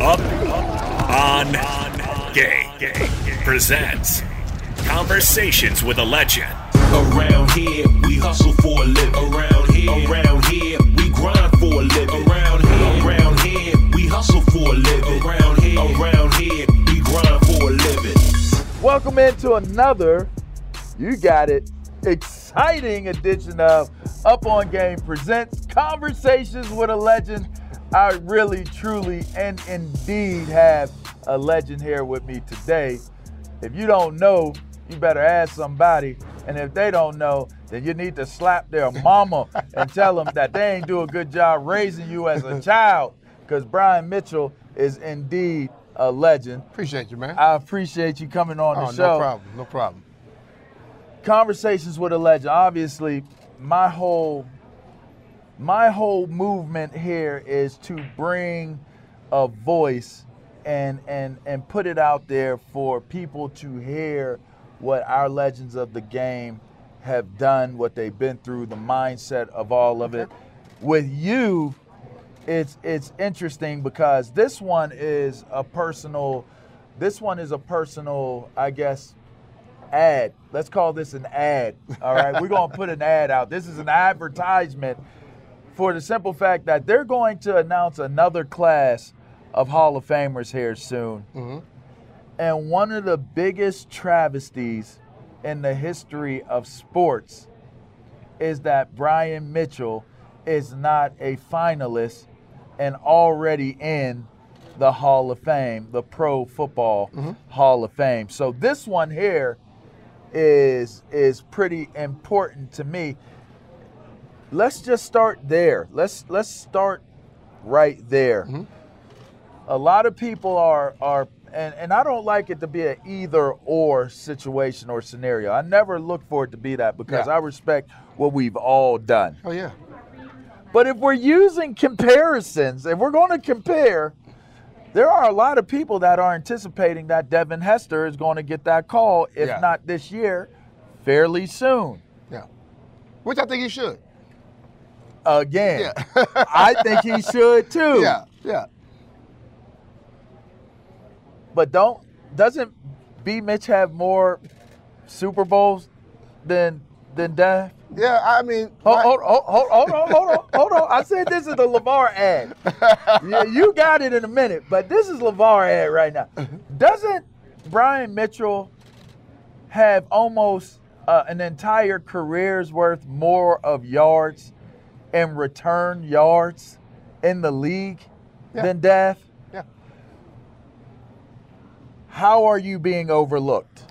Up, on, game, presents Conversations with a Legend. Around here, we hustle for a living. Around here, around here, we grind for a living. Around here, around here, we hustle for a living. Around here, around here, we grind for a living. Welcome into another, you got it, exciting edition of Up on Game presents Conversations with a Legend. I really, truly, and indeed have a legend here with me today. If you don't know, you better ask somebody. And if they don't know, then you need to slap their mama and tell them that they ain't do a good job raising you as a child. Because Brian Mitchell is indeed a legend. Appreciate you, man. I appreciate you coming on oh, the show. no problem. No problem. Conversations with a legend. Obviously, my whole my whole movement here is to bring a voice and and and put it out there for people to hear what our legends of the game have done, what they've been through, the mindset of all of it. With you, it's it's interesting because this one is a personal this one is a personal, I guess, ad. Let's call this an ad. All right. We're gonna put an ad out. This is an advertisement for the simple fact that they're going to announce another class of Hall of Famers here soon. Mm-hmm. And one of the biggest travesties in the history of sports is that Brian Mitchell is not a finalist and already in the Hall of Fame, the Pro Football Hall of Fame. So this one here is is pretty important to me. Let's just start there. Let's let's start right there. Mm-hmm. A lot of people are are and, and I don't like it to be an either or situation or scenario. I never look for it to be that because Yeah. I respect what we've all done. Oh yeah. But if we're using comparisons, if we're going to compare, there are a lot of people that are anticipating that Devin Hester is going to get that call, if Yeah. not this year, fairly soon. Yeah. Which I think he should. Again, Yeah. I think he should too. Yeah. Yeah. But don't doesn't B Mitch have more Super Bowls than than Dev? Yeah. I mean. Hold, hold, hold, hold on, hold on, hold on. I said this is the LaVar ad. yeah, you got it in a minute, but this is LaVar ad right now. Doesn't Brian Mitchell have almost uh, an entire career's worth more of yards and return yards in the league Yeah. than Dev? Yeah. how are you being overlooked?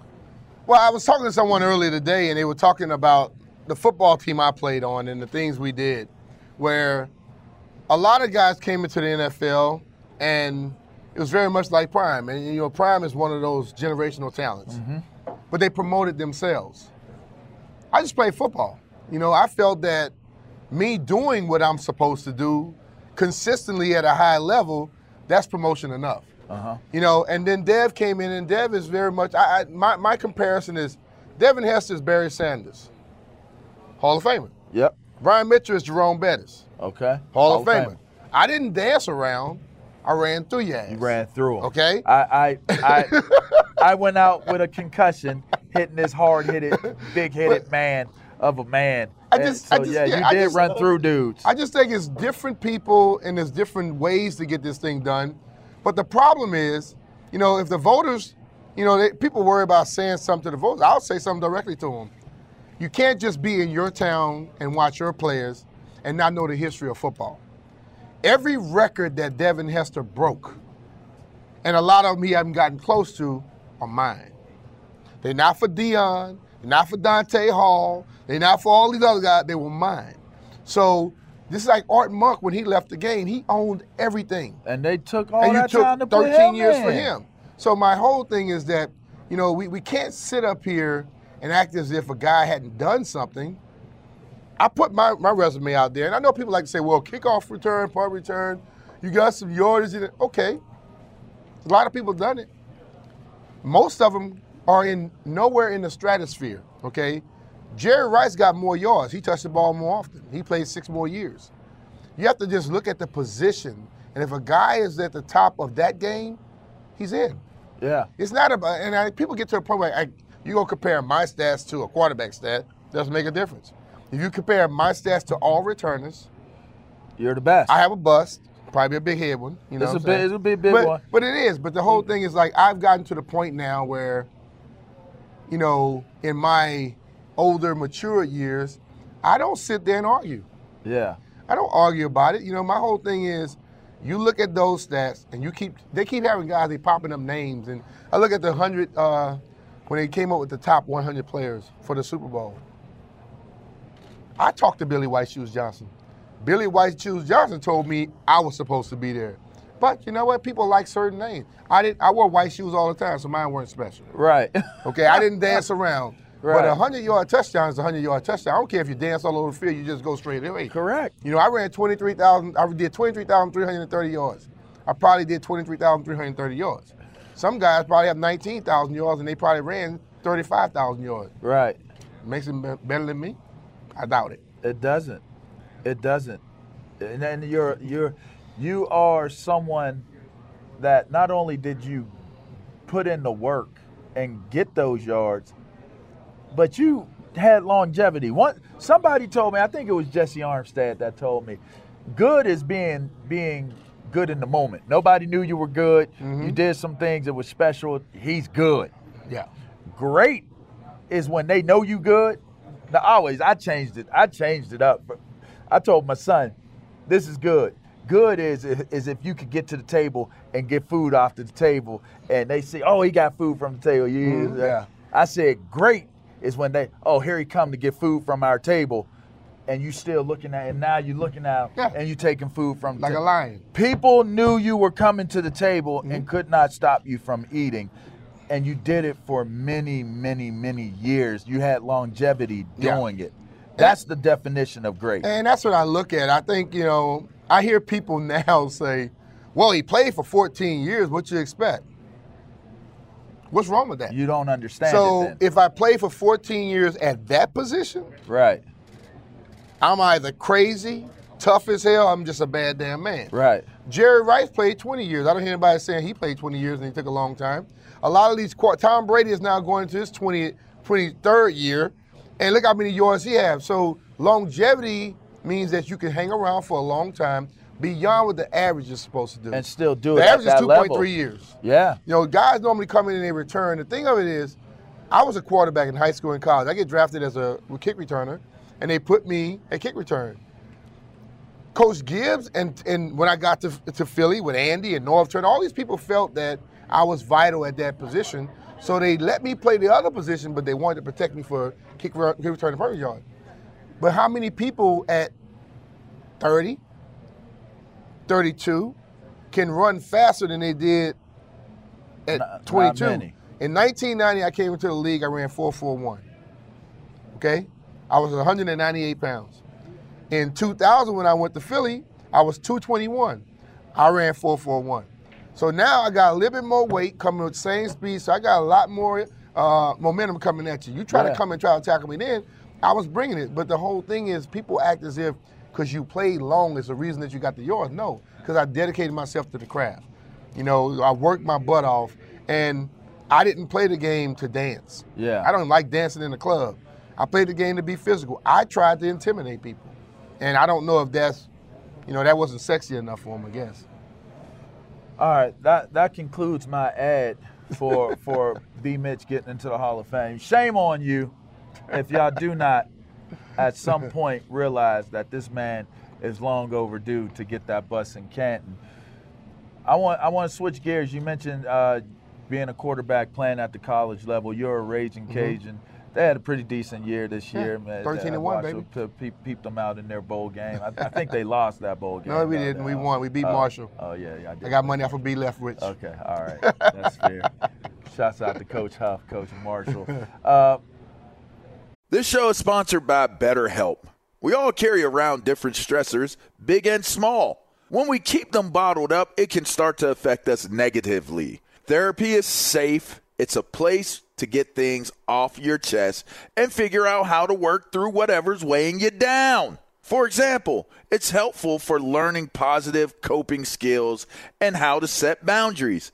Well, I was talking to someone earlier today, and they were talking about the football team I played on and the things we did, where a lot of guys came into the NFL, and it was very much like Prime. And, you know, Prime is one of those generational talents, mm-hmm. but they promoted themselves. I just played football. You know, I felt that me doing what I'm supposed to do consistently at a high level, that's promotion enough. Uh-huh. You know, and then Dev came in, and Dev is very much. I, I my my comparison is Devin Hester is Barry Sanders, Hall of Famer. Yep. Brian Mitchell is Jerome Bettis, Okay. Hall, of Famer. I didn't dance around. I ran through your ass. You ran through 'em. Okay. I I I, I went out with a concussion, hitting this hard-hitted, big-headed man of a man. I just- so I just- yeah, yeah, you I did just- run uh, through dudes. I just think it's different people and there's different ways to get this thing done. But the problem is, you know, if the voters, you know, they, people worry about saying something to the voters, I'll say something directly to them. You can't just be in your town and watch your players and not know the history of football. Every record that Devin Hester broke, and a lot of them he hasn't gotten close to, are mine. They're not for Deion. They're not for Dante Hall. They're not for all these other guys. They were mine. So this is like Art Monk when he left the game. He owned everything, and they took all and you that took time to put 13 him years for him. So my whole thing is that you know we, we can't sit up here and act as if a guy hadn't done something. I put my, my resume out there, and I know people like to say, well, kickoff return, punt return, you got some yardage in it. Okay. A lot of people done it. Most of them are in nowhere in the stratosphere, okay? Jerry Rice got more yards. He touched the ball more often. He played six more years. You have to just look at the position, and if a guy is at the top of that game, he's in. Yeah. It's not about, and I, people get to a point where I, you go compare my stats to a quarterback stat, doesn't make a difference. If you compare my stats to all returners, You're the best. I have a bust, probably a big head one. You know, It's a big- saying? it's a big- big but, one. But it is. But the whole thing is like I've gotten to the point now where, you know, in my older, mature years, I don't sit there and argue. yeah. I don't argue about it. You know, my whole thing is, you look at those stats and you keep they keep having guys they popping up names and I look at the hundred uh, when they came up with the top 100 players for the Super Bowl. I talked to Billy White Shoes Johnson. Billy White Shoes Johnson told me I was supposed to be there. But you know what? People like certain names. I did. I wore white shoes all the time, so mine weren't special. Right. Okay, I didn't dance around. But a hundred yard touchdown is a hundred yard touchdown. I don't care if you dance all over the field. You just go straight away. Correct. You know, I ran 23,000, I did 23,330 yards. I probably did 23,330 yards. Some guys probably have 19,000 yards and they probably ran 35,000 yards. Right. Makes them better than me? I doubt it. It doesn't. It doesn't. And then you're you're you are someone that not only did you put in the work and get those yards, but you had longevity. One somebody told me, I think it was Jessie Armstead that told me, good is being being good in the moment. Nobody knew you were good. You did some things that were special. He's good. Yeah. Great is when they know you good. Now always I changed it. I changed it up. I told my son, this is good. Good is is if you could get to the table and get food off the table, and they say, "Oh, he got food from the table." Yeah. Mhm, yeah. I said, "Great is when they, oh, here he come to get food from our table, and you still looking at, and now you're looking out, Yeah. and you taking food from Like a lion. People knew you were coming to the table and Mm-hmm. could not stop you from eating. And you did it for many, many, many years. You had longevity Yeah. doing it. That's the definition of great. And that's what I look at. I think, you know, I hear people now say, well, he played for 14 years. What you expect? What's wrong with that? You don't understand so if I play for 14 years at that position, right, I'm either crazy, tough as hell, I'm just a bad damn man. right. Jerry Rice played 20 years. I don't hear anybody saying he played 20 years and he took a long time. A lot of these, Tom Brady is now going into his 20, 23rd year, and look how many yards he has. So longevity means that you can hang around for a long time beyond what the average is supposed to do. And still do the it at average is 2.3 years. Yeah. You know, guys normally come in and they return. The thing of it is, I was a quarterback in high school and college. I get drafted as a kick returner, and they put me at kick return. Coach Gibbs and and when I got to, to Philly with Andy and Norv Turner, all these people felt that I was vital at that position. So they let me play the other position, but they wanted to protect me for kick, kick return and yard. But how many people at 30, 32 can run faster than they did at Not- not 22? many. In 1990, I came into the league, I ran 441. Okay? I was 198 pounds. In 2000, when I went to Philly, I was 221. I ran 441. So now I got a little bit more weight coming with the same speed, so I got a lot more uh, momentum coming at you. You try Yeah. to come and try to tackle me then, I was bringing it. But the whole thing is people act as if because you played long is the reason that you got the yards. No, because I dedicated myself to the craft. You know, I worked my butt off, and I didn't play the game to dance. Yeah. I don't like dancing in the club. I played the game to be physical. I tried to intimidate people, and I don't know if that's, you know, that wasn't sexy enough for them. I guess. All right, that that concludes my ad for for B Mitch getting into the Hall of Fame. Shame on you if y'all do not at some point realize that this man is long overdue to get that bus in Canton. I want I want to switch gears. You mentioned uh, being a quarterback playing at the college level. You're a Ragin' Cajun. They had a pretty decent year this Mm-hmm. Yeah, year. man. 13 and one, baby. them, pe- pe- peeped them out in their bowl game. I, I think they lost that bowl game. No, we didn't. We Uh, won. We beat uh, Marshall. Oh yeah, yeah. I, did. I got money off of B Leftwich. Okay, all right, that's fair. Shouts out to Coach Huff, Coach Marshall. Uh, This show is sponsored by BetterHelp. We all carry around different stressors, big and small. When we keep them bottled up, it can start to affect us negatively. Therapy is safe, it's a place to get things off your chest and figure out how to work through whatever's weighing you down. For example, it's helpful for learning positive coping skills and how to set boundaries.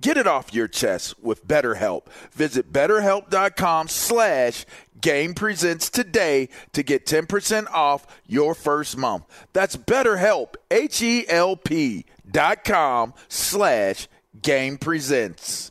Get it off your chest with BetterHelp. Visit betterhelp.com slash game presents today to get 10% off your first month. That's betterhelp, H-E-L-P dot com slash game presents.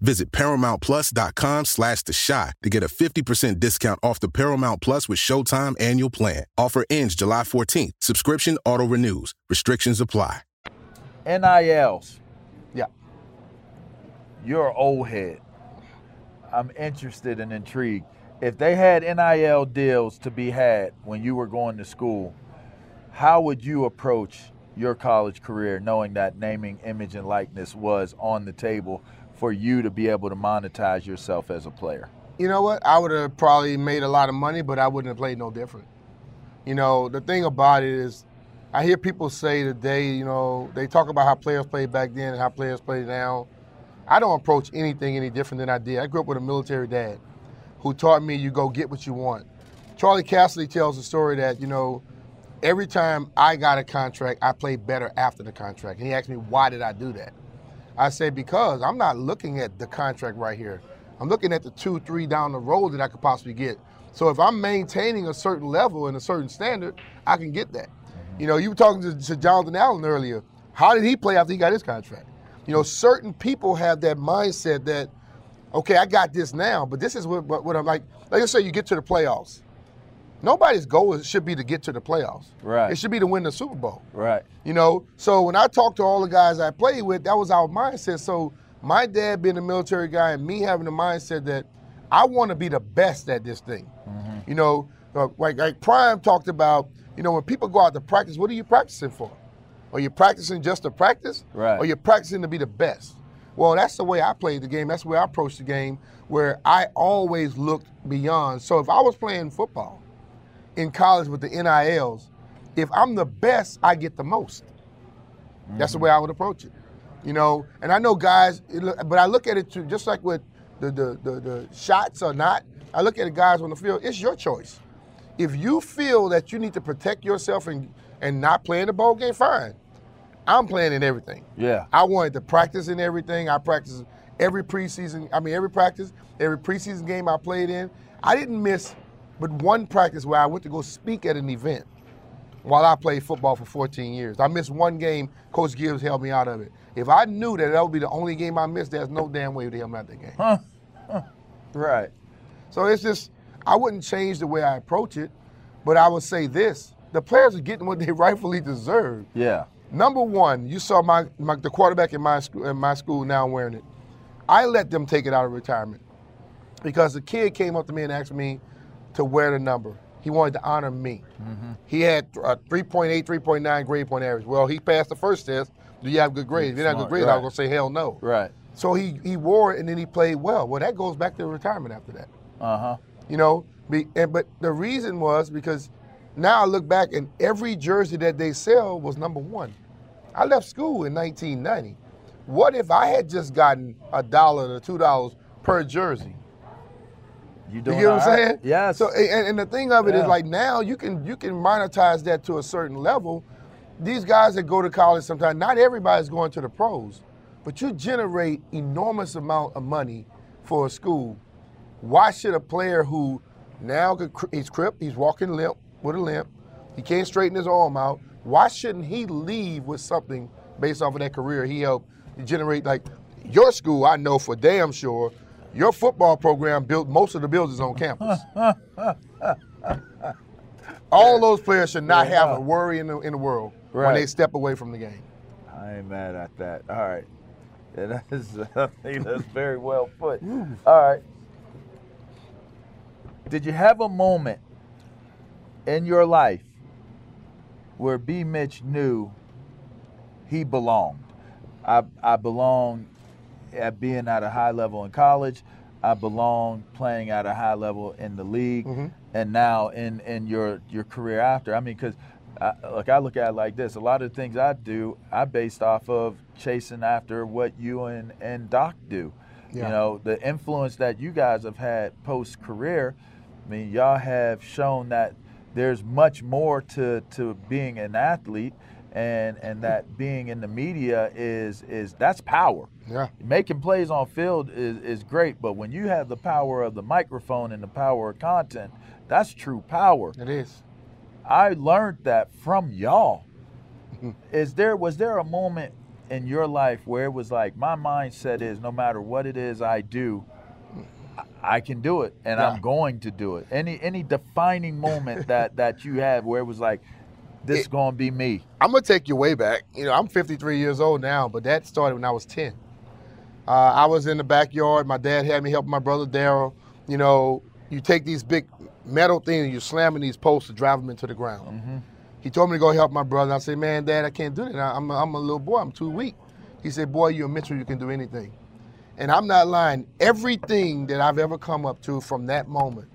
Visit ParamountPlus.com slash The Chi to get a 50% discount off the Paramount Plus with Showtime annual plan. Offer ends July 14th. Subscription auto-renews. Restrictions apply. NILs. Yeah. You're old head. I'm interested and intrigued. If they had NIL deals to be had when you were going to school, how would you approach your college career knowing that naming, image, and likeness was on the table for you to be able to monetize yourself as a player? You know what? I would have probably made a lot of money, but I wouldn't have played no different. You know, the thing about it is, I hear people say today, you know, they talk about how players played back then and how players play now. I don't approach anything any different than I did. I grew up with a military dad who taught me you go get what you want. Charley Casserly tells the story that, you know, every time I got a contract, I played better after the contract. And he asked me, why did I do that? I say because I'm not looking at the contract right here. I'm looking at the two, three down the road that I could possibly get. So if I'm maintaining a certain level and a certain standard, I can get that. You know, you were talking to, to Jonathan Allen earlier. How did he play after he got his contract? You know, certain people have that mindset that, okay, I got this now, but this is what, what, what I'm like. Let's say you get to the playoffs. Nobody's goal should be to get to the playoffs. Right. It should be to win the Super Bowl. Right. You know, so when I talked to all the guys I played with, that was our mindset. So my dad being a military guy and me having the mindset that I want to be the best at this thing. You know, uh, like, like Prime talked about, you know, when people go out to practice, what are you practicing for? Are you practicing just to practice? Right. Or you're practicing to be the best? Well, that's the way I played the game. That's the way I approached the game, where I always looked beyond. So if I was playing football in college with the NILs, if I'm the best, I get the most. That's the mm-hmm. way I would approach it. You know, and I know guys, but I look at it too, just like with the, the, the, the shots or not, I look at the guys on the field, it's your choice. If you feel that you need to protect yourself and, and not play in the bowl game, fine. I'm playing in everything. Yeah. I wanted to practice in everything. I practiced every preseason, I mean, every practice, every preseason game I played in. I didn't miss but one practice where I went to go speak at an event while I played football for 14 years. I missed one game, Coach Gibbs held me out of it. If I knew that that would be the only game I missed, there's no damn way to help me out that game. Huh? Right. So it's just, I wouldn't change the way I approach it, but I would say this the players are getting what they rightfully deserve. Yeah. Number one, you saw my, my the quarterback in my school in my school now wearing it. I let them take it out of retirement because the kid came up to me and asked me to wear the number. He wanted to honor me. He had a 3.8, 3.9 grade point average. Well, he passed the first test. Do you have good grades? If you didn't have good grades, I was gonna say hell no. Right. So he he wore it and then he played well. Well, that goes back to retirement after that. Uh huh. You know, be, and, but the reason was because now I look back and every jersey that they sell was number one. I left school in 1990. What if I had just gotten a dollar to two dollars per jersey? You You get what I'm right? saying? Yes. So and, and the thing of it is Yeah. like now you can you can monetize that to a certain level. These guys that go to college sometimes, not everybody's going to the pros, but you generate enormous amount of money for a school. Why should a player who now could, he's crippled, he's walking limp with a limp, he can't straighten his arm out. Why shouldn't he leave with something based off of that career he helped generate? Like your school, I know for damn sure, your football program built most of the buildings on campus. All those players should not have a worry in the, in the world when they step away from the game. I ain't mad at that. All right. Yeah, that is, I think that's very well put. All right. Did you have a moment in your life where B. Mitch knew he belonged? I, I belong at being at a high level in college. I belong playing at a high level in the league, mm-hmm. and now in, in your your career after. I mean, because look, I look at it like this: a lot of the things I do, I based off of chasing after what you and and Doc do. You know, the influence that you guys have had post career. I mean, y'all have shown that there's much more to to being an athlete, and and that being in the media is is that's power. Yeah. Making plays on field is, is great, but when you have the power of the microphone and the power of content, that's true power. It is. I learned that from y'all. Is there was there a moment in your life where it was like my mindset is no matter what it is I do, I- can do it and Yeah. I'm going to do it. Any any defining moment that that you have where it was like this is going to be me. I'm gonna take you way back. You know, I'm 53 years old now, but that started when I was 10. Uh, I was in the backyard. My dad had me help my brother Daryl. You know, you take these big metal things and you slam in these posts to drive them into the ground. He told me to go help my brother. I said, "Man, Dad, I can't do that. I'm a, I'm a little boy. I'm too weak." He said, "Boy, you're a Mitchell. You can do anything." And I'm not lying. Everything that I've ever come up to from that moment,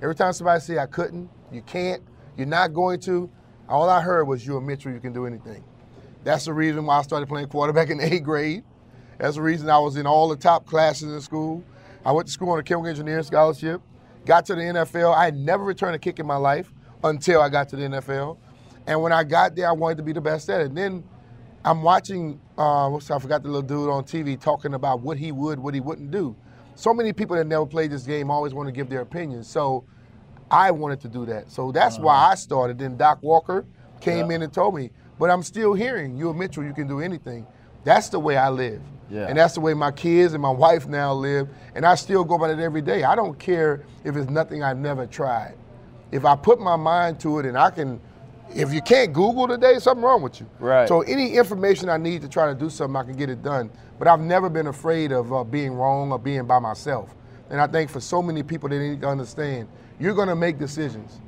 every time somebody say I couldn't, you can't, you're not going to, all I heard was you're a Mitchell. You can do anything. That's the reason why I started playing quarterback in the eighth grade. That's the reason I was in all the top classes in school. I went to school on a chemical engineering scholarship. Got to the NFL. I never returned a kick in my life until I got to the NFL. And when I got there, I wanted to be the best at it. And then I'm watching. Uh, what's I forgot the little dude on TV talking about what he would, what he wouldn't do. So many people that never played this game always want to give their opinions. So I wanted to do that. So that's why I started. Then Doc Walker came Yeah. in and told me, but I'm still hearing you, Mitchell. You can do anything. That's the way I live. Yeah. And that's the way my kids and my wife now live. And I still go about it every day. I don't care if it's nothing I've never tried. If I put my mind to it and I can, if you can't Google today, something wrong with you. Right. So any information I need to try to do something, I can get it done. But I've never been afraid of uh, being wrong or being by myself. And I think for so many people, they need to understand you're going to make decisions.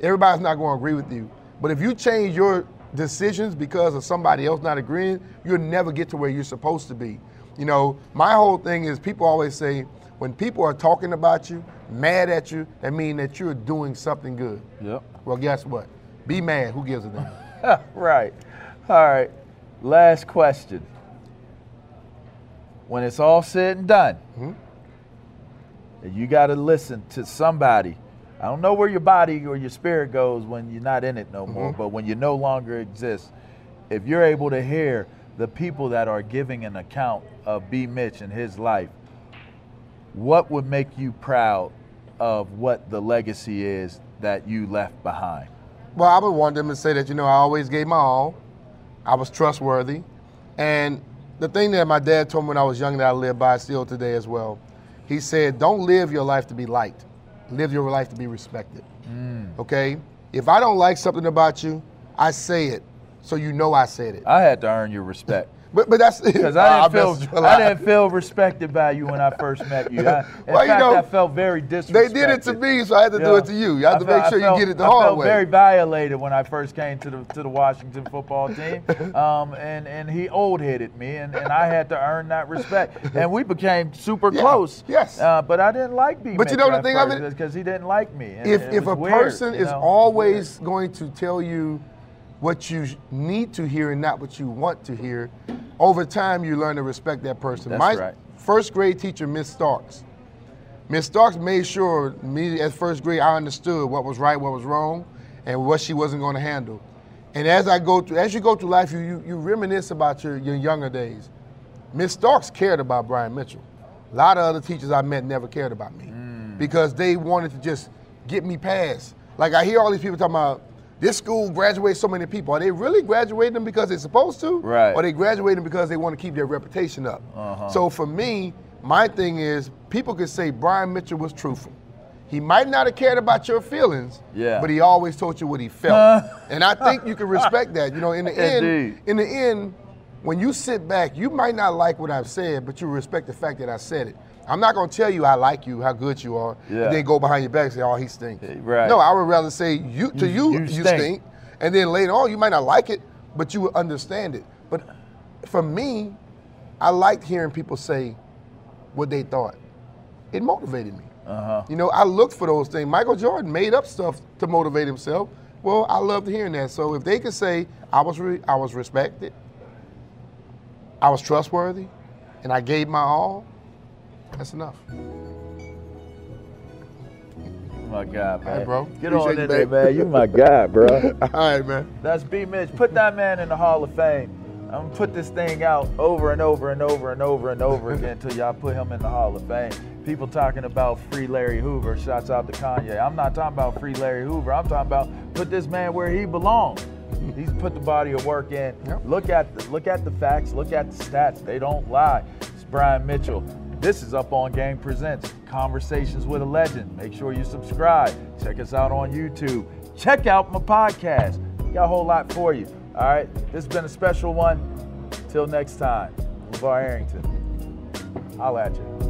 Everybody's not going to agree with you. But if you change your decisions because of somebody else not agreeing, you'll never get to where you're supposed to be. You know, my whole thing is people always say when people are talking about you, mad at you, that means that you're doing something good. Yep. Well, guess what? Be mad. Who gives a damn? right. All right. Last question. When it's all said and done, Mm-hmm. and you got to listen to somebody. I don't know where your body or your spirit goes when you're not in it no more, Mhm. but when you no longer exist, if you're able to hear the people that are giving an account of B. Mitch and his life, what would make you proud of what the legacy is that you left behind? Well, I would want them to say that, you know, I always gave my all. I was trustworthy. And the thing that my dad told me when I was young that I live by still today as well, he said, don't live your life to be liked. Live your life to be respected. Mm. Okay? If I don't like something about you, I say it so you know I said it. I had to earn your respect. But but that's Because I didn't feel I didn't feel respected by you when I first met you. I, in Well, you fact, know, I felt very disrespectful. They did it to me, so I had to do it to you. You have I to felt- make sure felt- you get it the hard way. I hard felt way. very violated when I first came to the to the Washington football team, um, and and he old headed me, and, and I had to earn that respect, and we became super Yeah, close. yes. uh, but I didn't like being. But you know the thing of it? because he didn't like me. if if a weird, person you is know? always going to tell you what you need to hear and not what you want to hear, over time you learn to respect that person. That's My right. first grade teacher, Miss Starks, Miss Starks made sure me at first grade I understood what was right, what was wrong, and what she wasn't going to handle. And as I go through, as you go through life, you you, you reminisce about your, your younger days. Miss Starks cared about Brian Mitchell. A lot of other teachers I met never cared about me mm. because they wanted to just get me past. Like I hear all these people talking about this school graduates so many people. Are they really graduating them because they're supposed to? Right. Or they graduating because they want to keep their reputation up? Uh-huh. So for me, my thing is people could say Brian Mitchell was truthful. He might not have cared about your feelings, Yeah. but he always told you what he felt. and I think you can respect that. You know, in the end, Indeed. in the end, when you sit back, you might not like what I've said, but you respect the fact that I said it. I'm not gonna tell you I like you, how good you are, Yeah. and then go behind your back and say, "Oh, he stinks." right. No, I would rather say you to You- you, you you, stink. stink. and then later on you might not like it, but you will understand it. But for me, I liked hearing people say what they thought. It motivated me. Uh-huh. You know, I looked for those things. Michael Jordan made up stuff to motivate himself. Well, I loved hearing that. So if they could say I was re- I was respected, I was trustworthy, and I gave my all, that's enough. my God, man. Hey, bro. Get on Appreciate in you, there, man. You my guy, bro. All right, man. That's B. Mitch. Put that man in the Hall of Fame. I'm gonna put this thing out over and over and over and over and over again until y'all put him in the Hall of Fame. People talking about free Larry Hoover. Shouts out to Kanye. I'm not talking about free Larry Hoover. I'm talking about put this man where he belongs. He's put the body of work in. Yep. Look at the, look at the facts. Look at the stats. They don't lie. It's Brian Mitchell. This is Up on Game Presents Conversations with a Legend. Make sure you subscribe. Check us out on YouTube. Check out my podcast. We got a whole lot for you. All right. This has been a special one. Till next time, LaVar Arrington. I'll at you.